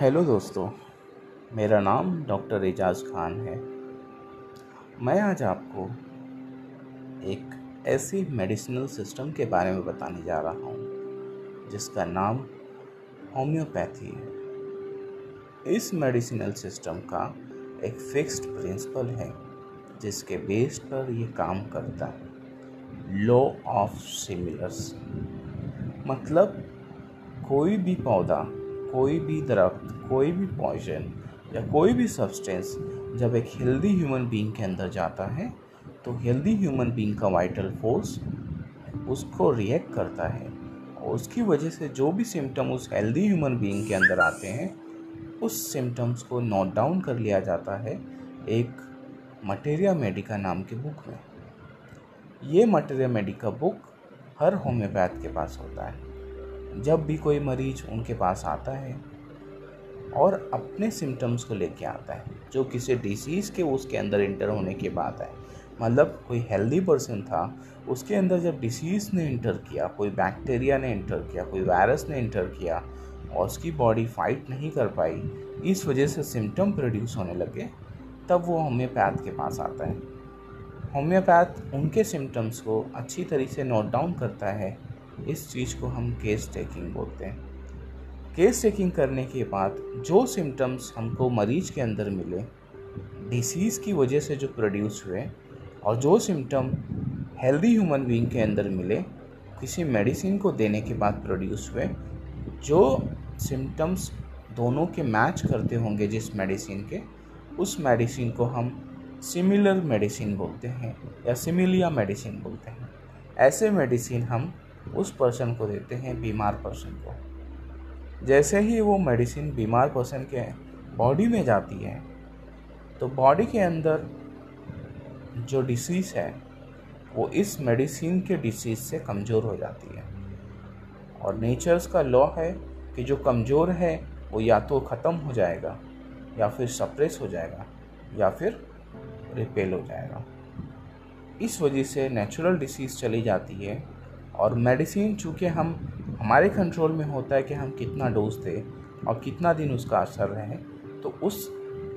Hello दोस्तों, मेरा नाम डॉक्टर एजाज खान है। मैं आज आपको एक ऐसी मेडिसिनल सिस्टम के बारे में बताने जा रहा हूँ, जिसका नाम होम्योपैथी है। इस मेडिसिनल सिस्टम का एक फिक्स्ड प्रिंसिपल है, जिसके बेस पर ये काम करता है। लॉ ऑफ़ सिमिलर्स मतलब कोई भी पौधा कोई भी दरख्त कोई भी पॉइजन या कोई भी सब्सटेंस जब एक हेल्दी ह्यूमन बीइंग के अंदर जाता है तो हेल्दी ह्यूमन बीइंग का वाइटल फोर्स उसको रिएक्ट करता है। और उसकी वजह से जो भी सिम्टम उस हेल्दी ह्यूमन बीइंग के अंदर आते हैं, उस सिम्टम्स को नोट डाउन कर लिया जाता है एक मटेरिया मेडिका नाम के बुक में। ये मटेरिया मेडिका बुक हर होम्योपैथ के पास होता है। जब भी कोई मरीज़ उनके पास आता है और अपने सिम्टम्स को लेके आता है, जो किसी डिसीज़ के उसके अंदर इंटर होने के बाद है मतलब कोई हेल्दी पर्सन था, उसके अंदर जब डिसीज़ ने इंटर किया, कोई बैक्टीरिया ने इंटर किया, कोई वायरस ने इंटर किया और उसकी बॉडी फाइट नहीं कर पाई, इस वजह से सिम्टम प्रोड्यूस होने लगे, तब वो होम्योपैथ के पास आता है। होम्योपैथ उनके सिम्टम्स को अच्छी तरीके से नोट डाउन करता है इस चीज़ को हम केस टेकिंग बोलते हैं। केस टेकिंग करने के बाद जो सिम्टम्स हमको मरीज़ के अंदर मिले डिसीज़ की वजह से जो प्रोड्यूस हुए, और जो सिम्टम हेल्दी ह्यूमन बीइंग के अंदर मिले, किसी मेडिसिन को देने के बाद प्रोड्यूस हुए, जो सिम्टम्स दोनों के मैच करते होंगे जिस मेडिसिन के, उस मेडिसिन को हम सिमिलर मेडिसिन बोलते हैं, या सिमिलिया मेडिसिन बोलते हैं। ऐसे मेडिसिन हम उस पर्सन को देते हैं, बीमार पर्सन को। जैसे ही वो मेडिसिन बीमार पर्सन के बॉडी में जाती है तो बॉडी के अंदर जो डिसीज़ है, वो इस मेडिसिन के डिसीज़ से कमज़ोर हो जाती है। और नेचर्स का लॉ है कि जो कमज़ोर है, वो या तो ख़त्म हो जाएगा, या फिर सप्रेस हो जाएगा, या फिर रिपेल हो जाएगा। इस वजह से नेचुरल डिसीज़ चली जाती है और मेडिसिन चूँकि हम, हमारे कंट्रोल में होता है कि हम कितना डोज दें और कितना दिन उसका असर रहे तो उस,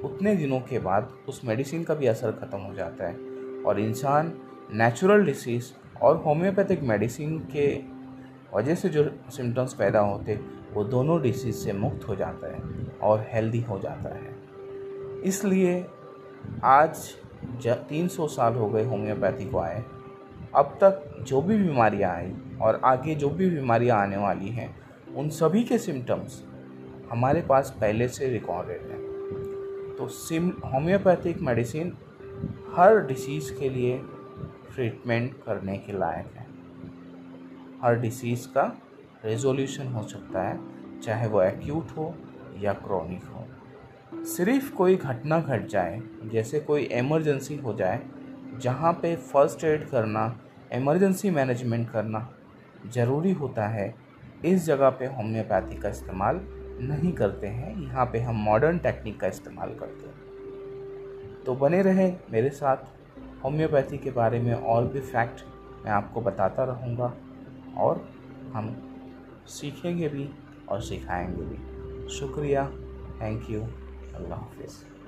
उतने दिनों के बाद उस मेडिसिन का भी असर ख़त्म हो जाता है। और इंसान नेचुरल डिसीज़ और होम्योपैथिक मेडिसिन के वजह से जो सिम्टम्स पैदा होते, वो दोनों डिसीज़ से मुक्त हो जाता है और हेल्दी हो जाता है। इसलिए आज तीन सौ साल हो गए होम्योपैथी को आए अब तक जो भी बीमारियाँ आई और आगे जो भी बीमारियाँ आने वाली हैं, उन सभी के सिम्टम्स हमारे पास पहले से रिकॉर्डेड हैं। तो सिम होम्योपैथिक मेडिसिन हर डिसीज़ के लिए ट्रीटमेंट करने के लायक है। हर डिसीज़ का रेजोल्यूशन हो सकता है, चाहे वो एक्यूट हो या क्रॉनिक हो। सिर्फ़ कोई घटना घट जाए, जैसे कोई एमरजेंसी हो जाए जहाँ पे फ़र्स्ट एड करना, इमरजेंसी मैनेजमेंट करना ज़रूरी होता है, इस जगह पे होम्योपैथी का इस्तेमाल नहीं करते हैं। यहाँ पे हम मॉडर्न टेक्निक का इस्तेमाल करते हैं। तो बने रहें मेरे साथ। होम्योपैथी के बारे में और भी फैक्ट मैं आपको बताता रहूँगा और हम सीखेंगे भी और सिखाएँगे भी। शुक्रिया। Thank you. अल्लाह हाफिज़।